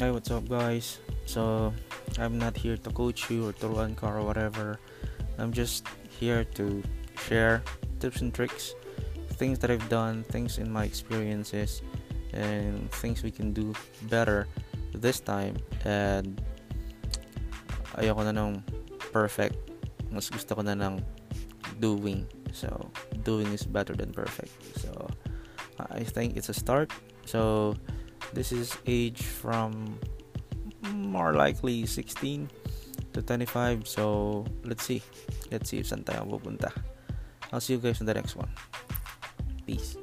Hey, what's up, guys? So, I'm not here to coach you or to run car or whatever. I'm just here to share tips and tricks, things that I've done, things in my experiences, and things we can do better this time. And ayoko na ng perfect. Mas gusto ko na ng doing. So, doing is better than perfect. So, I think it's a start. So, this is age from more likely 16 to 25. So, let's see. Let's see if saan tayo. I'll see you guys in the next one. Peace.